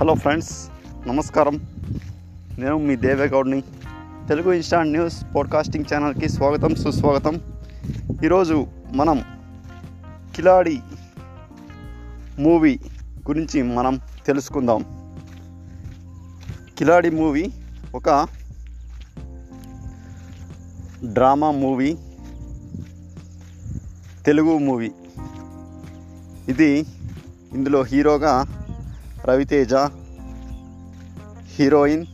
Hello friends నమస్కారం. నేను మీ దేవేగౌడ్ని. తెలుగు ఇన్స్టా న్యూస్ పోడ్కాస్టింగ్ ఛానల్కి స్వాగతం సుస్వాగతం. ఈరోజు మనం కిలాడి మూవీ గురించి మనం తెలుసుకుందాం. కిలాడి మూవీ ఒక డ్రామా మూవీ తెలుగు మూవీ. ఇది ఇందులో హీరోగా రవితేజ హీరోయిన్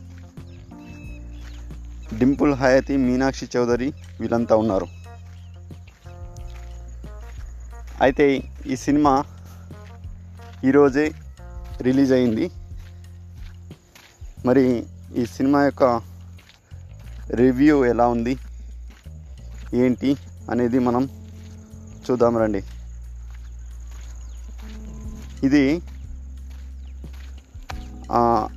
డింపుల్ హయతి మీనాక్షి చౌదరి వీళ్ళంతా ఉన్నారు. అయితే ఈ సినిమా ఈరోజే రిలీజ్ అయింది. మరి ఈ సినిమా యొక్క రివ్యూ ఎలా ఉంది? ఏంటి అనేది మనం చూద్దాం రండి. ఇది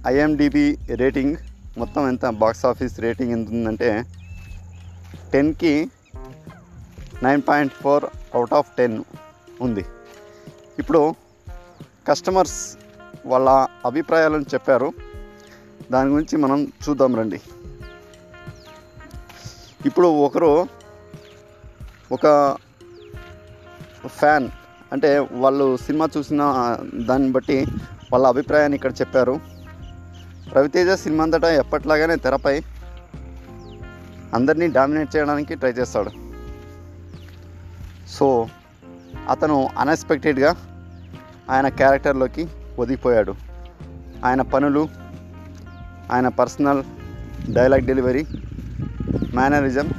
ఐఎండిబి రేటింగ్ మొత్తం ఎంత? బాక్స్ ఆఫీస్ రేటింగ్ ఎంత ఉందంటే టెన్కి nine point four out of ten ఉంది. ఇప్పుడు కస్టమర్స్ వాళ్ళ అభిప్రాయాలను చెప్పారు. దాని గురించి మనం చూద్దాం రండి. ఇప్పుడు ఒకరు ఒక ఫ్యాన్ అంటే వాళ్ళు సినిమా చూసిన దాన్ని బట్టి వాళ్ళ అభిప్రాయాన్ని ఇక్కడ చెప్పారు. రవితేజ సినిమా అంతటా ఎప్పట్లాగానే తెరపై అందరినీ డామినేట్ చేయడానికి ట్రై చేస్తాడు. సో అతను అన్ఎక్స్పెక్టెడ్గా ఆయన క్యారెక్టర్లోకి ఒదిగిపోయాడు. ఆయన పనులు ఆయన పర్సనల్ డైలాగ్ డెలివరీ మేనరిజం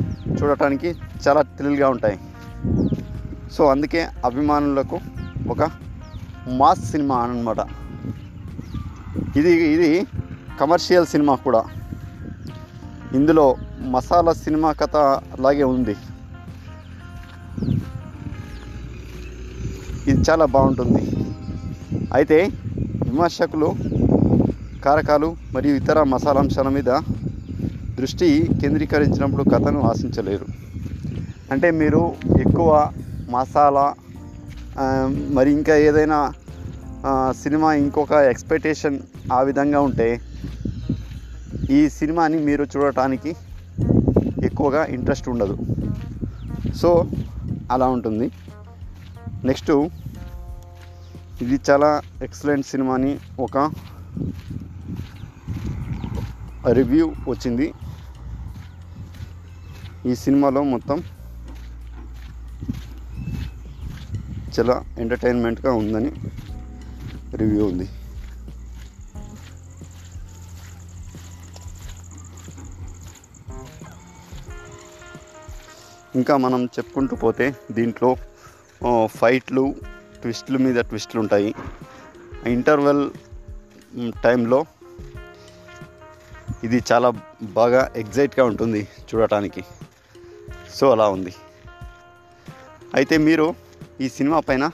చూడటానికి చాలా థ్రిల్గా ఉంటాయి. సో అందుకే అభిమానులకు ఒక మాస్ సినిమా అన్నమాట ఇది ఇది కమర్షియల్ సినిమా కూడా. ఇందులో మసాలా సినిమా కథ అలాగే ఉంది. ఇది చాలా బాగుంటుంది. అయితే విమర్శకులు కారకాలు మరియు ఇతర మసాలాంశాల మీద దృష్టి కేంద్రీకరించినప్పుడు కథను ఆశించలేరు. అంటే మీరు ఎక్కువ మసాలా మరి ఇంకా ఏదైనా సినిమా ఇంకొక ఎక్స్పెక్టేషన్ ఆ విధంగా ఉంటే ఈ సినిమాని మీరు చూడటానికి ఎక్కువగా ఇంట్రెస్ట్ ఉండదు. సో అలా ఉంటుంది. నెక్స్ట్ ఇది చాలా ఎక్సలెంట్ సినిమాని ఒక రివ్యూ వచ్చింది. ఈ సినిమాలో మొత్తం చాలా ఎంటర్టైన్మెంట్గా ఉందని రివ్యూ ఉంది. ఇంకా మనం చెప్పుకుంటూ పోతే దీంట్లో ఫైట్లు ట్విస్టుల మీద ట్విస్టులు ఉంటాయి ఇంటర్వెల్ టైంలో ఇది చాలా బాగా ఎగ్జైట్గా ఉంటుంది చూడటానికి. సో అలా ఉంది. అయితే మీరు ఈ సినిమా పైన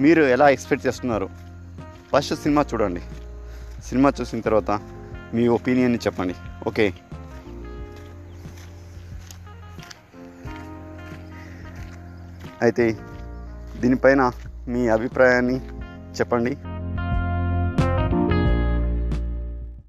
మీరు ఎలా ఎక్స్పెక్ట్ చేస్తున్నారు? ఫస్ట్ సినిమా చూడండి. సినిమా చూసిన తర్వాత మీ ఒపీనియన్ని చెప్పండి. ఓకే అయితే దీనిపైన మీ అభిప్రాయాన్ని చెప్పండి.